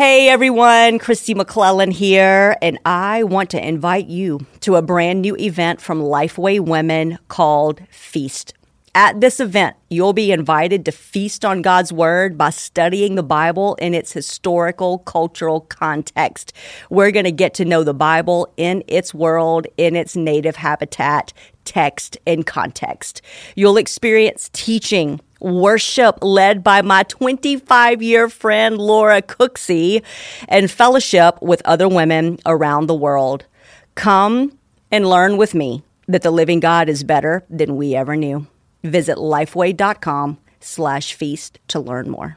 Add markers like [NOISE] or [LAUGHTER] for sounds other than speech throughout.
Hey everyone, Kristi McLelland here, and I want to invite you to a brand new event from Lifeway Women called Feast. At this event, you'll be invited to feast on God's Word by studying the Bible in its historical, cultural context. We're going to get to know the Bible in its world, in its native habitat, text, and context. You'll experience teaching, worship led by my 25 year friend Laura Cooksey, and fellowship with other women around the world. Come and learn with me that the living God is better than we ever knew. Visit lifeway.com slash feast to learn more.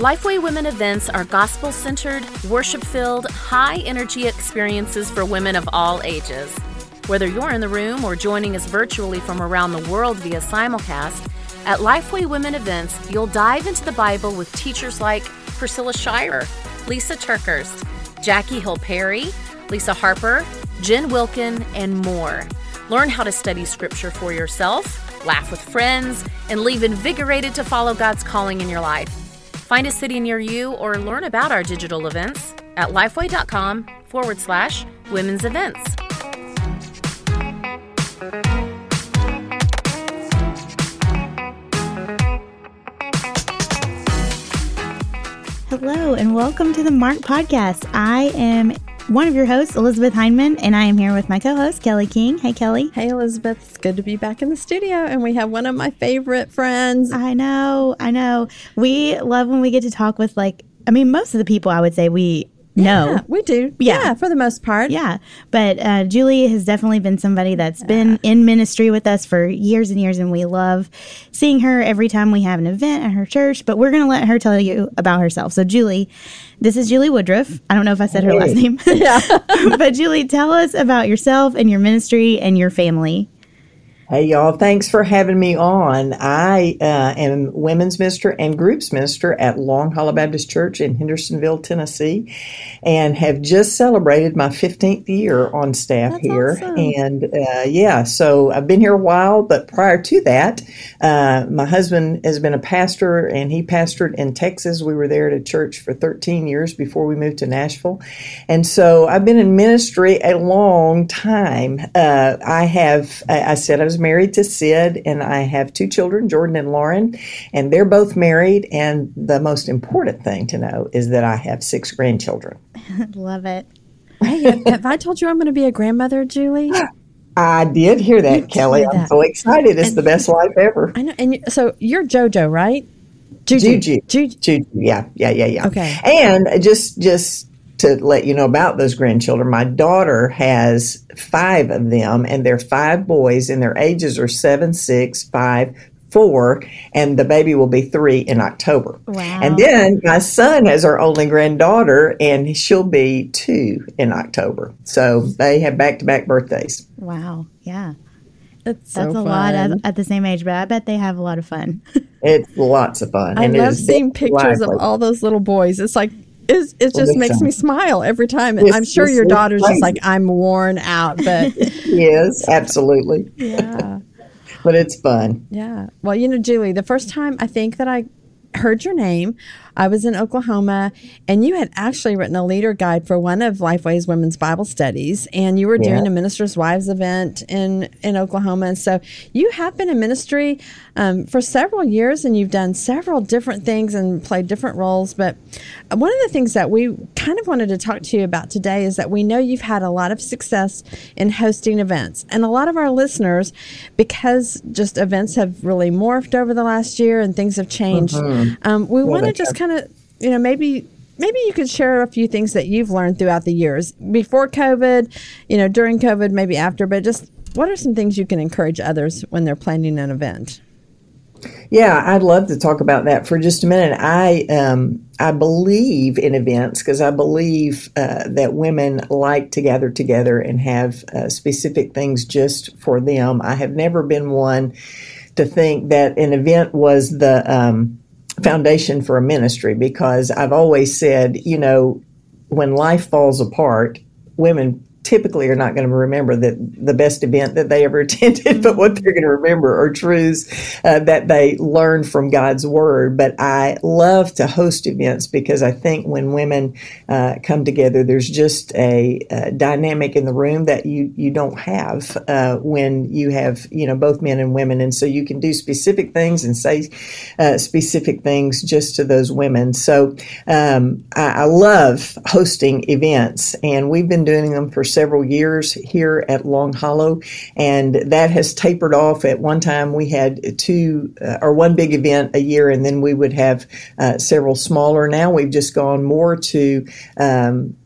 Lifeway Women events are gospel centered, worship filled, high energy experiences for women of all ages. Whether you're in the room or joining us virtually from around the world via simulcast, at Lifeway Women events, you'll dive into the Bible with teachers like Priscilla Shirer, Lisa TerKeurst, Jackie Hill Perry, Lisa Harper, Jen Wilkin, and more. Learn how to study scripture for yourself, laugh with friends, and leave invigorated to follow God's calling in your life. Find a city near you or learn about our digital events at lifeway.com forward slash women's events. Hello, and welcome to the Marked Podcast. I am one of your hosts, Elizabeth Hyndman, and I am here with my co host, Kelly King. Hey, Kelly. Hey, Elizabeth. It's good to be back in the studio, and we have one of my favorite friends. I know, I know. We love when we get to talk with, like, I mean, most of the people I would say we no, yeah, we do. Yeah. yeah. for the most part. Yeah, but uh, Julie has definitely been somebody that's been in ministry with us for years and years, and we love seeing her every time we have an event at her church. But we're going to let her tell you about herself. So, Julie, this is Julie Woodruff. I don't know if I said her last name. Yeah, [LAUGHS] but Julie, tell us about yourself and your ministry and your family. Hey, y'all. Thanks for having me on. I uh, am women's minister and groups minister at Long Hollow Baptist Church in Hendersonville, Tennessee, and have just celebrated my 15th year on staff That's here. Awesome. And uh, yeah, so I've been here a while, but prior to that, uh, my husband has been a pastor and he pastored in Texas. We were there at a church for 13 years before we moved to Nashville. And so I've been in ministry a long time. Uh, I have, I said I was married to Sid, and I have two children, Jordan and Lauren, and they're both married. And the most important thing to know is that I have six grandchildren. [LAUGHS] Love it. Hey, have I told you I'm going to be a grandmother, Julie? [LAUGHS] I did hear that, you Kelly. I'm so excited. It's and, the best life ever. I know. And so you're JoJo, right? Juju. Juju. Juju. Juju. Yeah, yeah, yeah, yeah. Okay. And just, just to let you know about those grandchildren, my daughter has five of them, and they're five boys, and their ages are seven, six, five, four, and the baby will be three in October. Wow. And then my son has our only granddaughter, and she'll be two in October. So they have back to back birthdays. Wow. Yeah. It's That's so a fun. lot at, at, the same age, but I bet they have a lot of fun. it's lots of fun. I love seeing pictures lively. of all those little boys. It's like it's, it just makes me smile every time. I'm sure your daughter's just like, I'm worn out, but [LAUGHS] yes, absolutely. Yeah. but it's fun. Yeah. Well, you know, Julie, the first time I think that I heard your name, I was in Oklahoma, and you had actually written a leader guide for one of Lifeway's women's Bible studies, and you were yeah. doing a minister's wives event in in Oklahoma. And so you have been in ministry um, for several years, and you've done several different things and played different roles. But one of the things that we kind of wanted to talk to you about today is that we know you've had a lot of success in hosting events, and a lot of our listeners, because just events have really morphed over the last year and things have changed. Mm-hmm. Um, we want to just kind of, you know, maybe maybe you could share a few things that you've learned throughout the years before COVID, you know, during COVID, maybe after, but just what are some things you can encourage others when they're planning an event? Yeah, I'd love to talk about that for just a minute. I um, I believe in events because I believe uh, that women like to gather together and have uh, specific things just for them. I have never been one to think that an event was the um, foundation for a ministry because I've always said, you know, when life falls apart, women typically are not going to remember that the best event that they ever [LAUGHS] attended, but what they're going to remember are truths uh, that they learned from God's Word. But I love to host events because I think when women uh, come together, there's just a, a, dynamic in the room that you you don't have uh, when you have you know both men and women, and so you can do specific things and say uh, specific things just to those women. So um, I, I love hosting events, and we've been doing them for several years here at Long Hollow, and that has tapered off. At one time, we had two uh, or one big event a year, and then we would have uh, several smaller. Now we've just gone more to um,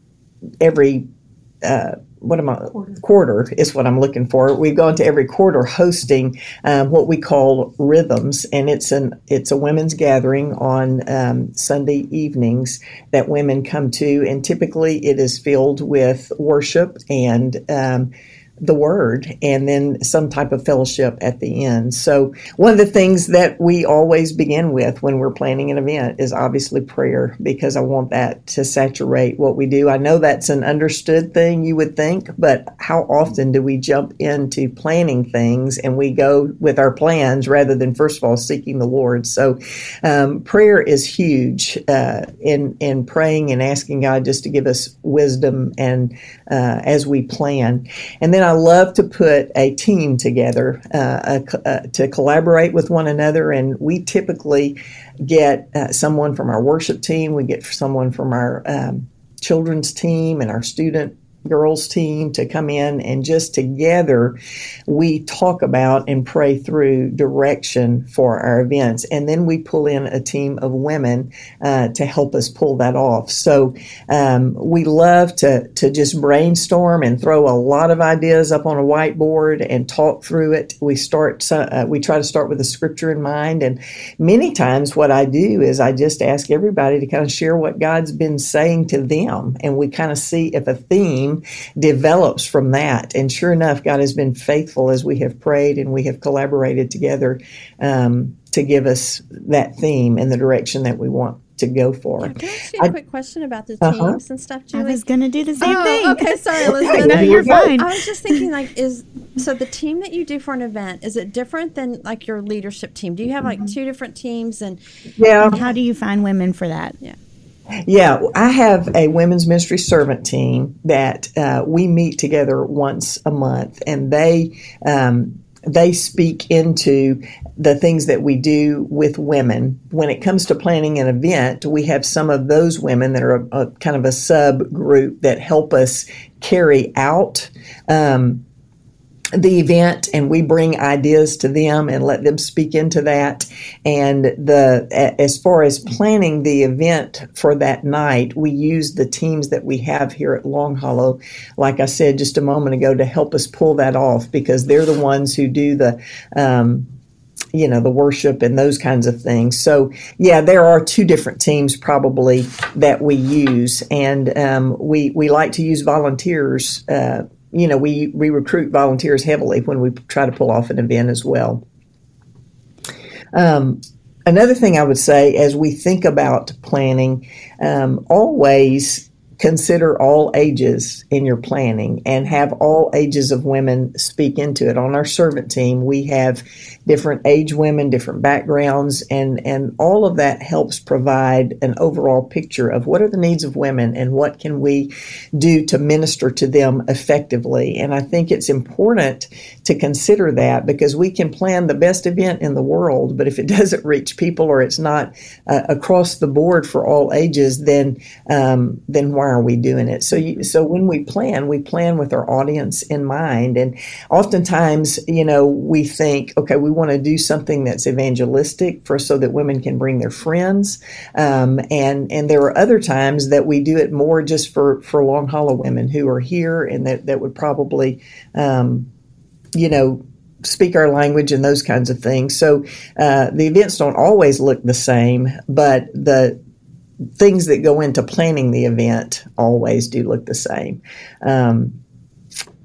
every. What am I quarter. quarter. is what I'm looking for. We've gone to every quarter hosting um, what we call rhythms, and it's an it's a women's gathering on um, Sunday evenings that women come to, and typically it is filled with worship and um, the word and then some type of fellowship at the end. So, one of the things that we always begin with when we're planning an event is obviously prayer because I want that to saturate what we do. I know that's an understood thing, you would think, but how often do we jump into planning things and we go with our plans rather than, first of all, seeking the Lord? So, um, prayer is huge uh, in, in praying and asking God just to give us wisdom and uh, as we plan. And then I love to put a team together uh, uh, to collaborate with one another, and we typically get uh, someone from our worship team, we get someone from our um, children's team, and our student girls team to come in and just together we talk about and pray through direction for our events. And then we pull in a team of women uh, to help us pull that off. So um, we love to to just brainstorm and throw a lot of ideas up on a whiteboard and talk through it. We start uh, we try to start with a scripture in mind. And many times what i do is i just ask everybody to kind of share what god's been saying to them. And we kind of see if a theme develops from that. And sure enough, God has been faithful as we have prayed and we have collaborated together um, to give us that theme and the direction that we want to go for. Can I ask you a I, quick question about the uh-huh. teams and stuff, Julie? I was going to do the same oh, thing. Okay, sorry, [LAUGHS] Elizabeth. no, you're fine. I was just thinking, like, is so the team that you do for an event is it different than like your leadership team? Do you have like mm-hmm. two different teams and yeah? And how do you find women for that? Yeah. Yeah, I have a women's ministry servant team that uh, we meet together once a month, and they um, they speak into the things that we do with women. When it comes to planning an event, we have some of those women that are a, a kind of a subgroup that help us carry out. Um, the event and we bring ideas to them and let them speak into that. And the as far as planning the event for that night we use the teams that we have here at long hollow like i said just a moment ago to help us pull that off because they're the ones who do the um, you know the worship and those kinds of things. So yeah there are two different teams probably that we use. And um, we we like to use volunteers uh, you know, we, we recruit volunteers heavily when we try to pull off an event as well. Um, another thing I would say as we think about planning, um, always consider all ages in your planning and have all ages of women speak into it. On our servant team, we have different age women, different backgrounds, and, and all of that helps provide an overall picture of what are the needs of women and what can we do to minister to them effectively. And I think it's important to consider that because we can plan the best event in the world, but if it [LAUGHS] doesn't reach people or it's not uh, across the board for all ages, then um, then why are we doing it? So you, so when we plan, we plan with our audience in mind, and oftentimes, you know, we think, okay, we want to do something that's evangelistic for so that women can bring their friends. Um, and and there are other times that we do it more just for for Long Hollow women who are here and that that would probably, um, you know speak our language and those kinds of things. So uh, the events don't always look the same, but the things that go into planning the event always do look the same. Um,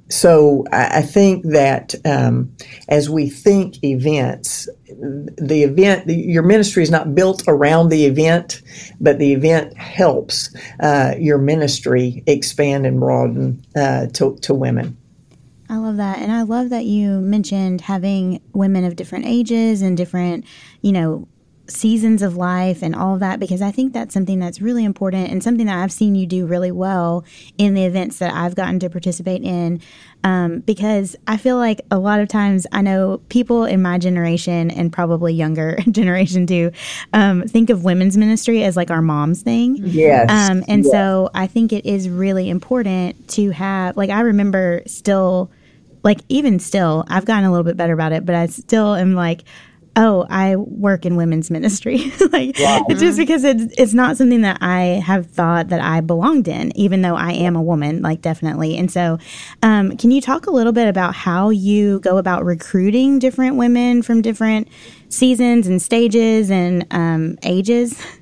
so I, think that um, as we think events, the event, the, your ministry is not built around the event, but the event helps uh, your ministry expand and broaden uh, to, to women. I love that. And I love that you mentioned having women of different ages and different, you know, seasons of life and all of that because I think that's something that's really important and something that I've seen you do really well in the events that I've gotten to participate in. Um, because I feel like a lot of times I know people in my generation and probably younger [LAUGHS] generation too um, think of women's ministry as like our mom's thing. Yes. Um, and yes. so I think it is really important to have, like, I remember still like even still, I've gotten a little bit better about it, but I still am like, oh, I work in women's ministry. [LAUGHS] like wow. just because it's it's not something that I have thought that I belonged in, even though I am a woman, like definitely. And so, um, can you talk a little bit about how you go about recruiting different women from different seasons and stages and um, ages? [LAUGHS]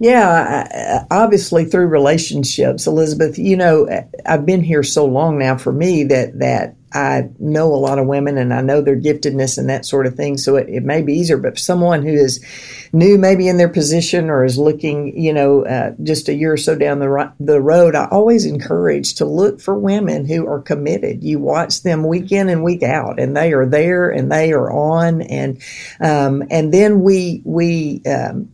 Yeah, obviously through relationships, Elizabeth. You know, I've been here so long now for me that that I know a lot of women and I know their giftedness and that sort of thing. So it, it may be easier, but someone who is new, maybe in their position or is looking, you know, uh, just a year or so down the the road, I always encourage to look for women who are committed. You watch them week in and week out, and they are there and they are on, and um, and then we we. Um,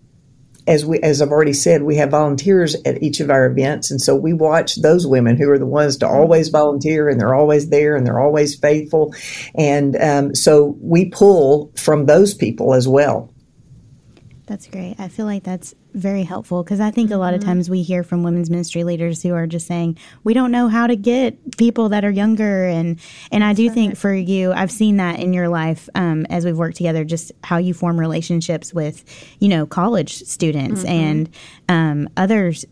as we as I've already said, we have volunteers at each of our events, and so we watch those women who are the ones to always volunteer, and they're always there, and they're always faithful, and um, so we pull from those people as well. That's great. I feel like that's very helpful because I think a lot of mm-hmm. times we hear from women's ministry leaders who are just saying we don't know how to get people that are younger and and I do think for you I've seen that in your life um, as we've worked together just how you form relationships with you know college students mm-hmm. and um, others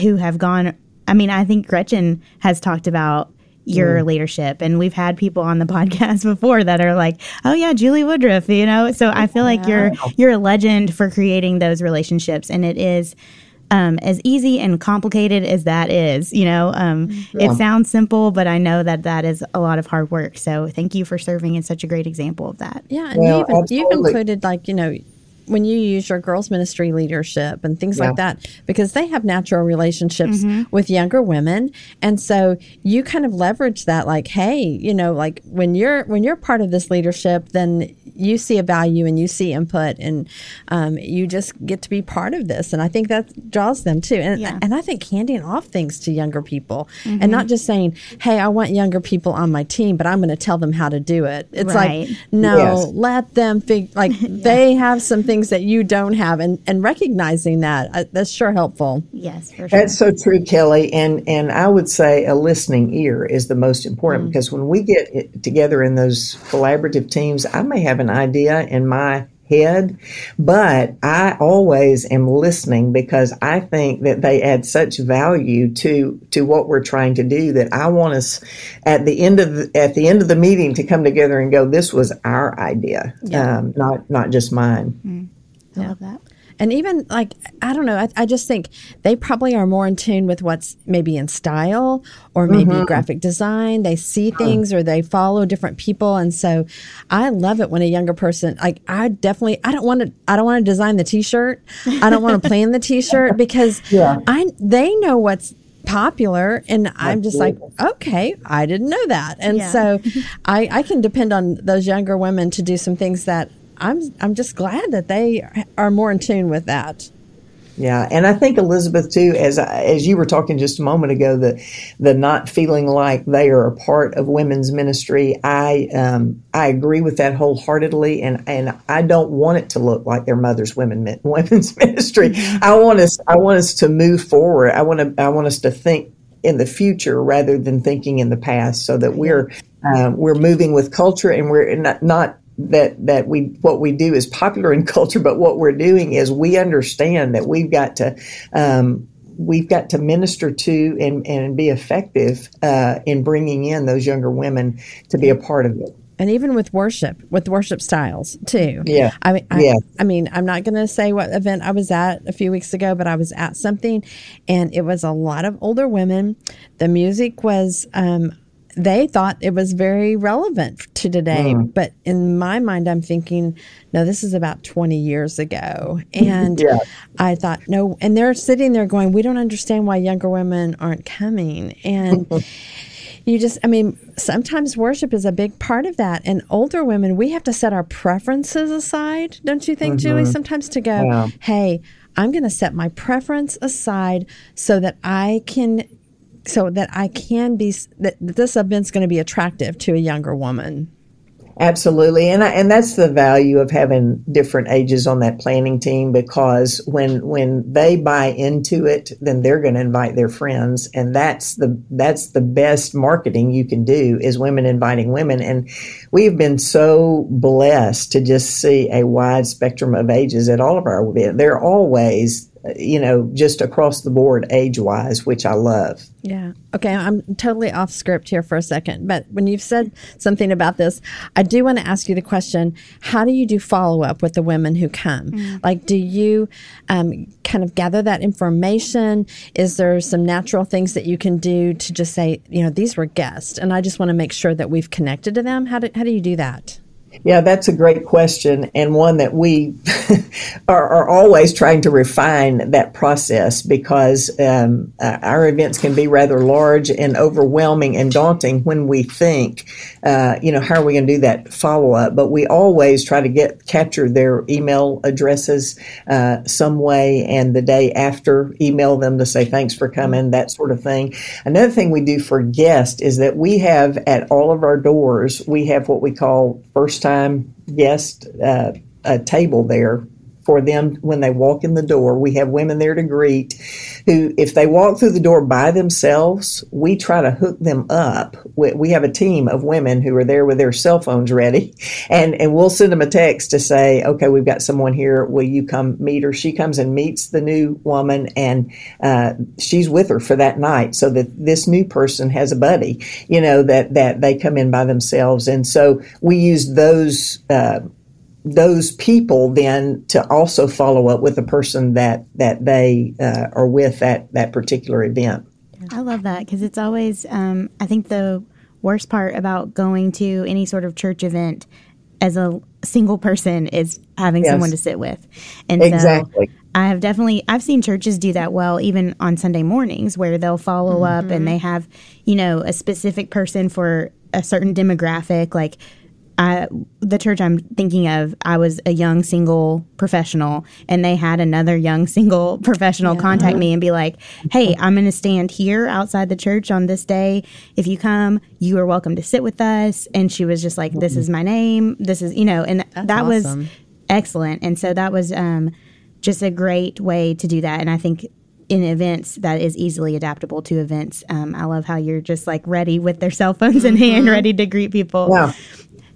who have gone. I mean I think Gretchen has talked about your mm. leadership. And we've had people on the [LAUGHS] podcast before that are like, "Oh yeah, Julie Woodruff," you know. So I feel like you're you're a legend for creating those relationships, and it is. Um, as easy and complicated as that is, you know, um, yeah. it sounds simple, but I know that that is a lot of hard work. So thank you for serving as such a great example of that. Yeah, and well, you even, you've included like you know when you use your girls ministry leadership and things yeah. like that because they have natural relationships mm-hmm. with younger women and so you kind of leverage that like hey you know like when you're when you're part of this leadership then you see a value and you see input and um, you just get to be part of this and i think that draws them too and, yeah. and i think handing off things to younger people mm-hmm. and not just saying hey i want younger people on my team but i'm going to tell them how to do it it's right. like no yes. let them figure like [LAUGHS] yeah. they have some things that you don't have and and recognizing that uh, that's sure helpful yes sure. that's so true kelly and and i would say a listening ear is the most important mm-hmm. because when we get together in those collaborative teams i may have an an idea in my head, but I always am listening because I think that they add such value to to what we're trying to do that I want us at the end of the, at the end of the meeting to come together and go, this was our idea, yeah. um, not not just mine. Mm. I yeah. love that. And even like, I don't know, I, I, just think they probably are more in tune with what's maybe in style or maybe mm-hmm. graphic design. They see things or they follow different people. And so I love it when a younger person, like, I definitely, I don't want to, I don't want to design the t shirt. I don't want to [LAUGHS] plan the t shirt because yeah. I, they know what's popular and i'm just like okay i didn't know that and yeah. so [LAUGHS] I, I can depend on those younger women to do some things that I'm I'm just glad that they are more in tune with that. Yeah, and I think Elizabeth too, as as you were talking just a moment ago, the the not feeling like they are a part of women's ministry. I um, I agree with that wholeheartedly, and and I don't want it to look like their mother's women [LAUGHS] women's ministry. Mm-hmm. I want us I want us to move forward. I want to I want us to think in the future rather than thinking in the past, so that we're uh, we're moving with culture and we're not, not that that we what we do is popular in [LAUGHS] culture, but what we're doing is we understand that we've got to um, we've got to minister to and, and be effective uh, in bringing in those younger women to be a part of it and even with worship, with worship styles too. Yeah. I mean, I, yeah. I mean, I'm not going to say what event I was at a few weeks ago, but I was at something, and it was a lot of older women. The music was. Um, they thought it was very relevant to today, mm. but in my mind, I'm thinking, no, this is about 20 years ago, [LAUGHS] and yeah. I thought, no, and they're sitting there going, we don't understand why younger women aren't coming, and. [LAUGHS] you just, I mean, sometimes worship is a big part of that. And older women, we have to set our preferences aside, don't you think, mm-hmm. Julie? Sometimes to go, yeah. hey, I'm going to set my preference aside so that I can so that I can be that this event's going to be attractive to a younger woman. Absolutely, and I, and that's the value of having different ages on that planning team because when when they buy into it, then they're going to invite their friends, and that's the that's the best marketing you can do is women inviting women, and we've been so blessed to just see a wide spectrum of ages at all of our events. They're always you know, just across the board age wise, which I love. Yeah. Okay. I'm totally off script here for a second, but when you've said something about this, I do want to ask you the question how do you do follow up with the women who come? Mm. Like, do you um, kind of gather that information? Is there some natural things that you can do to just say, you know, these were guests, and I just want to make sure that we've connected to them? How do, how do you do that? Yeah, that's a great question, and one that we [LAUGHS] are, are, always trying to refine that process because um, uh, our events can be rather large and overwhelming and daunting when we think, uh, you know, how are we going to do that follow up? But we always try to get capture their email addresses uh, some way, and the day after, email them to say thanks for coming, that sort of thing. Another thing we do for guests is that we have at all of our doors we have what we call first time guest uh, a table there for them when they walk in the door. We have women there to greet who, if they walk through the door by themselves, we try to hook them up. We, we have a team of women who are there with their cell phones ready, [LAUGHS] and, and we'll send them a text to say, okay, we've got someone here. Will you come meet her? She comes and meets the new woman, and uh, she's with her for that night so that this new person has a buddy, you know, that, that they come in by themselves. And so we use those. Uh, those people then to also follow up with the person that that they uh, are with at that particular event. I love that because it's always um, I think the worst part about going to any sort of church event as a single person is having yes. someone to sit with, and exactly. So I have definitely I've seen churches do that well even on Sunday mornings where they'll follow mm-hmm. up and they have you know a specific person for a certain demographic like I, the church I'm thinking of, I was a young single professional, and they had another young [LAUGHS] single professional yeah. contact me and be like, "Hey, I'm going to stand here outside the church on this day. If you come, you are welcome to sit with us." And she was just like, "This is my name. This is you know," and That's that awesome. was excellent. And so that was um, just a great way to do that. And I think in events that is easily adaptable to events. Um, I love how you're just like ready with their cell phones in hand, mm-hmm. ready to greet people. Yeah.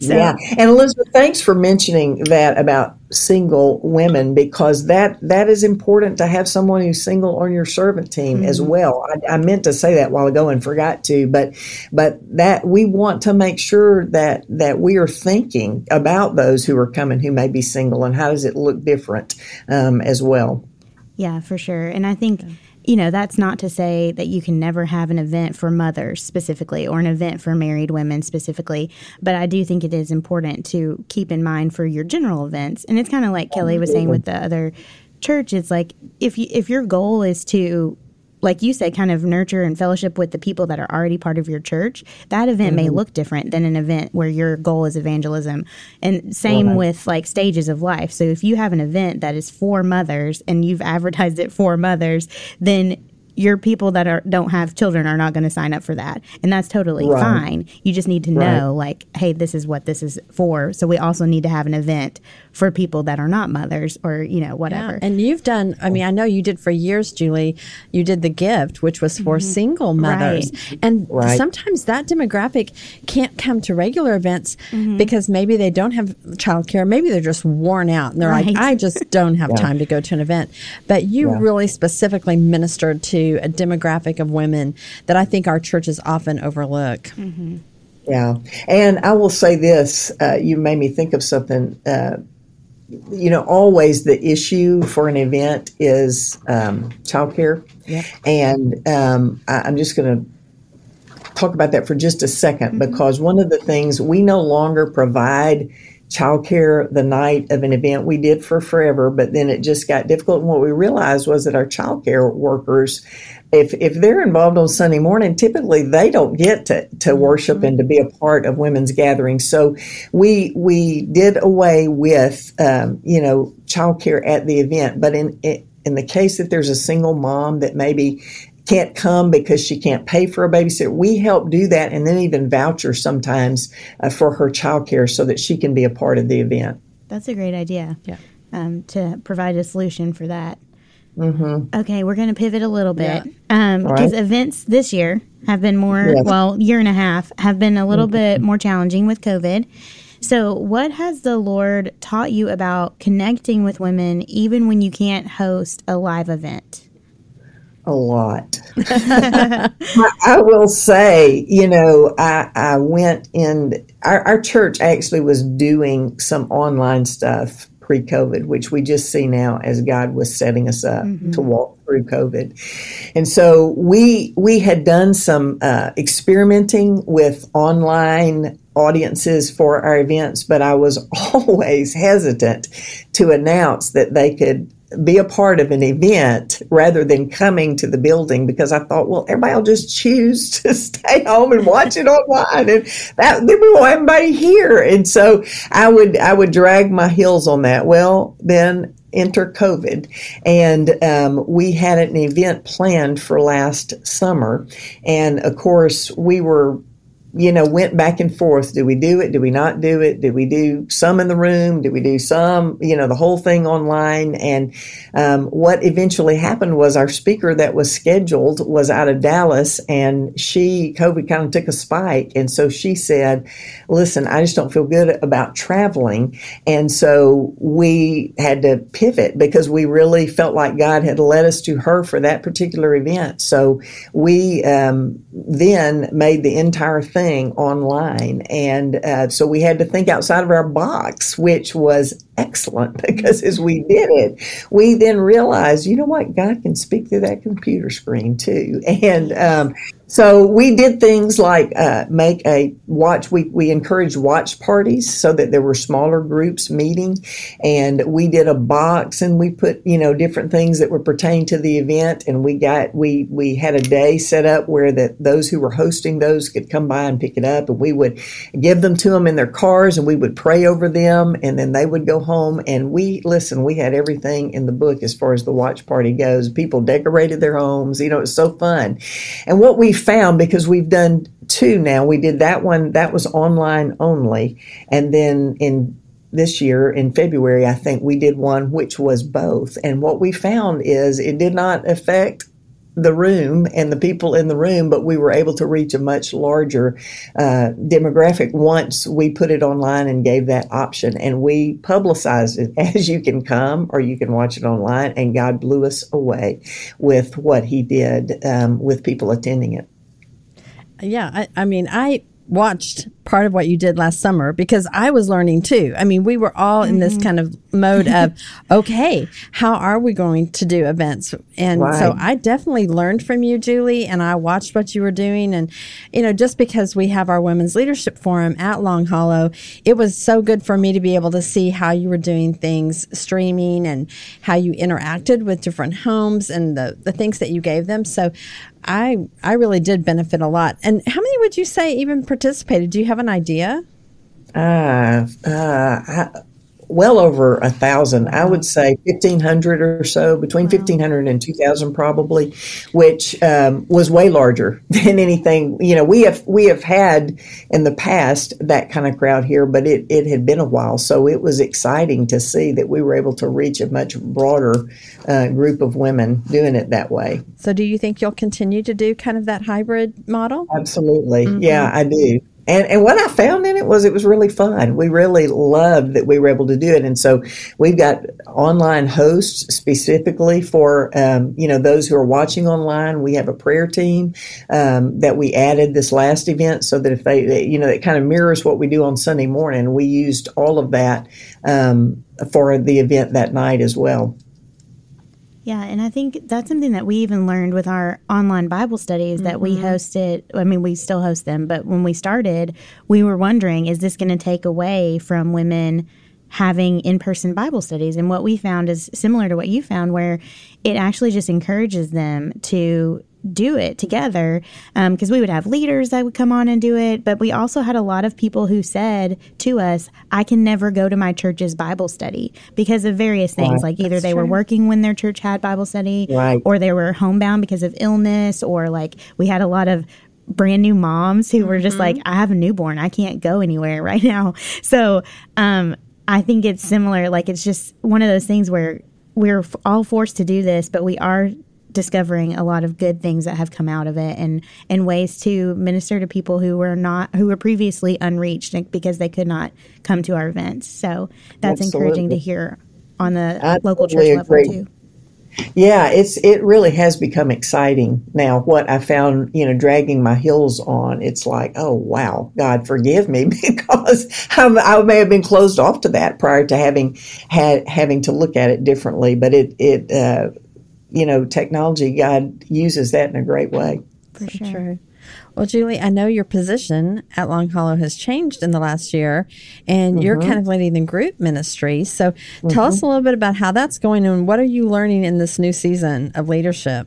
So. Yeah, and Elizabeth, thanks for mentioning that about single women because that that is important to have someone who's single on your servant team mm-hmm. as well. I, I, meant to say that while ago and forgot to, but but that we want to make sure that that we are thinking about those who are coming who may be single and how does it look different um, as well. Yeah, for sure, and I think. Yeah you know, that's not to say that you can never have an event for mothers specifically or an event for married women specifically, but I do think it is important to keep in mind for your general events. And it's kind of like Kelly was saying with the other church, it's like if you, if your goal is to like you said, kind of nurture and fellowship with the people that are already part of your church, that event mm-hmm. may look different than an event where your goal is evangelism. And same right. with like stages of life. So if you have an event that is for mothers and you've advertised it for mothers, then your people that are don't have children are not going to sign up for that and that's totally Right. fine you just need to Right. know like hey this is what this is for so we also need to have an event for people that are not mothers or you know whatever And you've done, I mean, I know you did for years, Julie. You did the gift, which was for single mothers. And Right. sometimes that demographic can't come to regular events because maybe they don't have childcare. Maybe they're just worn out and they're like, I just don't have [LAUGHS] time to go to an event. But you Yeah. really specifically ministered to a demographic of women that I think our churches often overlook. Yeah, and I will say this: uh, you made me think of something. Uh, you know, always the issue for an event is um, childcare, and um, I, I'm just going to talk about that for just a 2nd because one of the things we no longer provide childcare the night of an event we did for forever but then it just got difficult and what we realized was that our childcare workers if if they're involved on Sunday morning, typically they don't get to, to worship and to be a part of women's gatherings. So we we did away with um, you know childcare at the event. But in in the case that there's a single mom that maybe can't come because she can't pay for a babysitter, we help do that and then even voucher sometimes uh, for her childcare so that she can be a part of the event. That's a great idea. Yeah. Um, to provide a solution for that. Mm-hmm. Okay, we're going to pivot a little bit because All right. events this year have been more, Yes. well, year and a half have been a little bit more challenging with COVID. So, what has the Lord taught you about connecting with women even when you can't host a live event? A lot. [LAUGHS] I, will say, you know, I, I went in, our, our church actually was doing some online stuff pre COVID, which we just see now as God was setting us up to walk through COVID. And so we, we had done some uh, experimenting with online audiences for our events, but I was [LAUGHS] always hesitant to announce that they could be a part of an event rather than coming to the building because I thought, well, everybody will just choose [LAUGHS] to stay home and watch it online, and that then we won't have anybody here. And so I would I would drag my heels on that. Well, then enter COVID, and um, we had an event planned for last summer, and of course we were you know, went back and forth. Do we do it? Do we not do it? Did we do some in the room? Did we do some, you know, the whole thing online? And um, what eventually happened was our speaker that was scheduled was out of Dallas and she, COVID kind of took a spike. And so she said, listen, I just don't feel good about traveling. And so we had to pivot because we really felt like God had led us to her for that particular event. So we um, then made the entire thing online. And uh, so we had to think outside of our box, which was excellent [LAUGHS] because as we did it, we then realized, you know what, God can speak through that computer screen too. And um, so we did things like uh, make a watch. We we encouraged watch parties so that there were smaller groups meeting, and we did a box and we put you know different things that were pertaining to the event, and we got we we had a day set up where that those who were hosting those could come by and pick it up, and we would give them to them in their cars, and we would pray over them, and then they would go home. And we listen. We had everything in the book as far as the watch party goes. People decorated their homes. You know, it's so fun. And what we found because we've done two now, we did that one that was online only, and then in this year in February, I think we did one which was both. And what we found is it did not affect the room and the people in the room, but we were able to reach a much larger uh, demographic once we put it online and gave that option. And we publicized it [LAUGHS] as you can come or you can watch it online. And God blew us away with what He did um, with people attending it. Yeah, I, I mean, I watched part of what you did last summer because I was learning too. I mean, we were all in this mm-hmm. kind of mode of, [LAUGHS] okay, how are we going to do events? And so I definitely learned from you, Julie, and I watched what you were doing. And, you know, just because we have our Women's Leadership Forum at Long Hollow, it was so good for me to be able to see how you were doing things streaming and how you interacted with different homes and the, the things that you gave them. So I I really did benefit a lot. And how many would you say even participated? Do you have an idea? Uh, uh, I, well over a thousand. I would say fifteen hundred or so, between fifteen hundred and two thousand probably, which um, was way larger [LAUGHS] than anything. You know, we have we have had in the past that kind of crowd here, but it it had been a while, so it was exciting to see that we were able to reach a much broader uh, group of women doing it that way. So, do you think you'll continue to do kind of that hybrid model? Absolutely, mm-hmm. yeah, I do. And, and what I found in it was it was really fun. We really loved that we were able to do it. And so we've got online hosts specifically for, um, you know, those who are watching online. We have a prayer team um, that we added this last event so that if they, you know, it kind of mirrors what we do on Sunday morning. We used all of that um, for the event that night as well. Yeah, and I think that's something that we even learned with our online Bible studies mm-hmm. that we mm-hmm. hosted. I mean, we still host them, but when we started, we were wondering is this going to take away from women having in person Bible studies? And what we found is similar to what you found, where it actually just encourages them to do it together because um, we would have leaders that would come on and do it but we also had a lot of people who said to us i can never go to my church's bible study because of various things right. like either That's they true. were working when their church had bible study right. or they were homebound because of illness or like we had a lot of brand new moms who mm-hmm. were just like mm-hmm. i have a newborn i can't go anywhere [LAUGHS] right now so um, i think it's similar like it's just one of those things where we're all forced to do this but we are discovering a lot of good things that have come out of it and and ways to minister to people who were not who were previously unreached because they could not come to our events. So that's Absolutely. encouraging to hear on the I local totally church agree. level too. Yeah, it's it really has become exciting now. What I found, you know, dragging my heels on, it's like, oh wow, God forgive me [LAUGHS] because I'm, i may have been closed off to that prior to having had having to look at it differently. But it it uh, you know, technology, God uses that in a great way. For sure. True. Well, Julie, I know your position at Long Hollow has changed in the last year, and mm-hmm. you're kind of leading the group ministry. So, mm-hmm. tell us mm-hmm. a little bit about how that's going and what are you learning in this new season of leadership?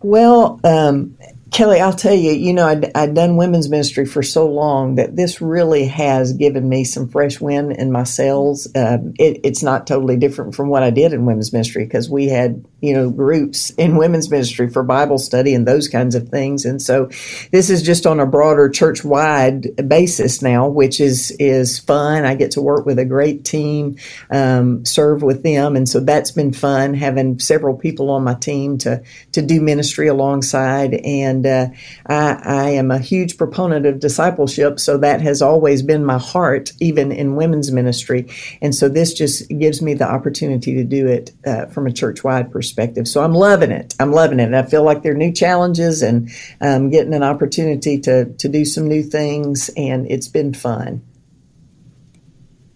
Well, um, Kelly, I'll tell you, you know, I'd, I'd, done women's ministry for so long that this really has given me some fresh wind in my sails. Uh, it, it's not totally different from what I did in women's ministry because we had, you know, groups in women's ministry for Bible study and those kinds of things. And so this is just on a broader church wide basis now, which is, is fun. I get to work with a great team, um, serve with them. And so that's been fun having several people on my team to, to do ministry alongside. And uh, I, I, am a huge proponent of discipleship, so that has always been my heart, even in women's ministry. And so this just gives me the opportunity to do it uh, from a church wide perspective. So I'm loving it. I'm loving it. And I feel like there are new challenges and um, getting an opportunity to, to do some new things, and it's been fun.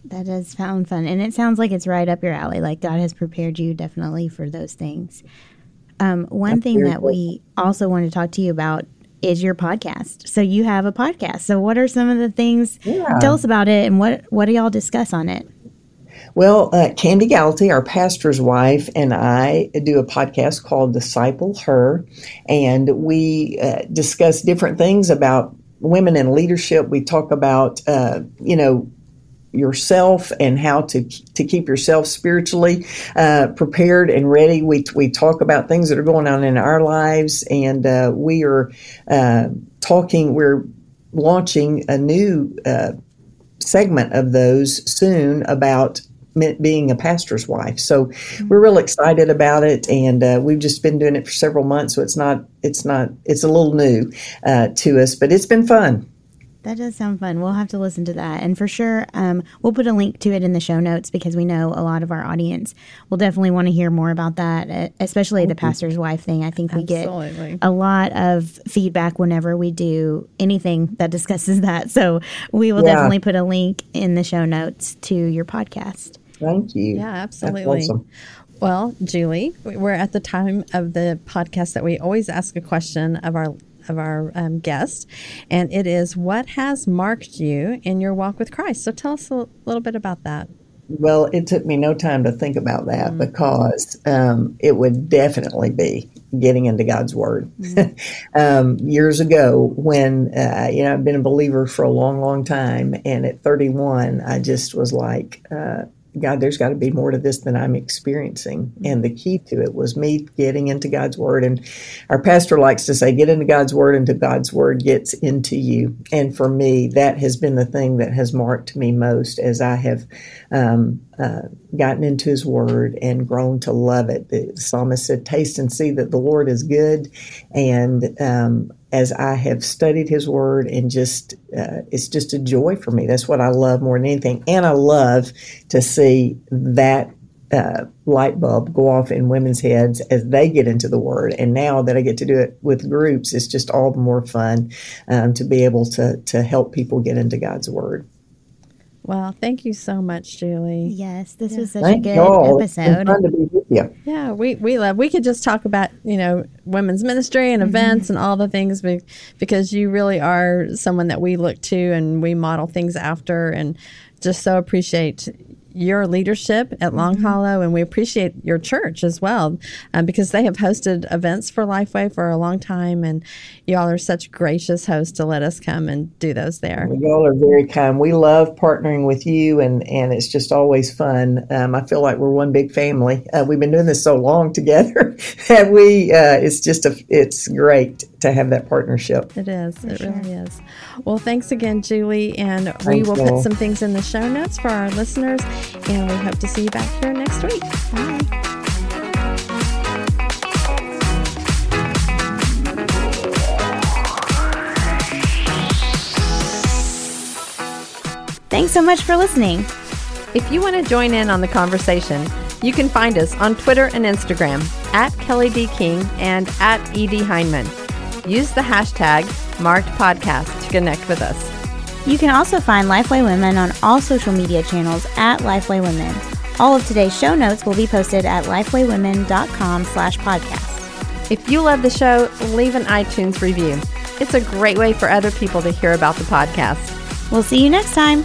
That does sound fun. And it sounds like it's right up your alley. Like God has prepared you definitely for those things. Um, one That's thing that cool. we also want to talk to you about is your podcast. So you have a podcast. So what are some of the things? Yeah. Tell us about it and what what do y'all discuss on it? Well, uh, Kandi Gallaty, our pastor's wife, and I do a podcast called Disciple Her, and we uh, discuss different things about women in leadership. We talk about, uh, you know, yourself and how to to keep yourself spiritually uh, prepared and ready. We we talk about things that are going on in our lives, and uh, we are uh, talking. We're launching a new uh, segment of those soon about being a pastor's wife. So mm-hmm. we're real excited about it, and uh, we've just been doing it for several months. So it's not it's not it's a little new uh, to us, but it's been fun. That does sound fun. We'll have to listen to that. And for sure, um, we'll put a link to it in the show notes because we know a lot of our audience will definitely want to hear more about that, especially the pastor's wife thing. I think we Absolutely. get a lot of feedback whenever we do anything that discusses [LAUGHS] that. So we will yeah. definitely put a link in the show notes to your podcast. Thank you. Yeah, absolutely. Awesome. Well, Julie, we're at the time of the podcast that we always ask a question of our of our um, guest, and it is what has marked you in your walk with Christ. So tell us a little bit about that. Well, it took me no time to think about that mm-hmm. because um, it would definitely be getting into God's Word. Mm-hmm. [LAUGHS] um, years ago, when uh, you know I've been a believer for a long, long time, and at 31, I just was like, uh, God, there's got to be more to this than I'm experiencing. And the key to it was me getting into God's Word. And our pastor likes to say, get into God's Word until God's Word gets into you. And for me, that has been the thing that has marked me most as I have um, uh, gotten into His Word and grown to love it. The psalmist said, taste and see that the Lord is good. And um, as I have studied His Word and just, uh, it's just a joy for me. That's what I love more than anything. And I love to see that uh, light bulb go off in women's heads as they get into the Word. And now that I get to do it with groups, it's just all the more fun um, to be able to, to help people get into God's Word. Well, thank you so much, Julie. Yes, this was such Thank a good y'all. It's been episode. fun to be with you. Yeah, we, we love. We could just talk about you know women's ministry and mm-hmm. events and all the things be, because you really are someone that we look to and we model things after and just so appreciate your leadership at Long Hollow and we appreciate your church as well um, because they have hosted events for Lifeway for a long time and y'all are such gracious hosts to let us come and do those there. Well, y'all are very kind. We love partnering with you, and, and it's just always fun. Um, I feel like we're one big family. Uh, we've been doing this so long [LAUGHS] together that we uh, it's just a it's great to have that partnership. It is. it really is. Well, thanks again, Julie. And we Thanks, will Joel. put some things in the show notes for our listeners. And we hope to see you back here next week. Bye. Thanks so much for listening. If you want to join in on the conversation, you can find us on Twitter and Instagram at Kelly D. King and at ED Hyndman. Use the hashtag marked podcast to connect with us. You can also find Lifeway Women on all social media channels at Lifeway Women. All of today's show notes will be posted at lifewaywomen.com slash podcast. If you love the show, leave an iTunes review. It's a great way for other people to hear about the podcast. We'll see you next time.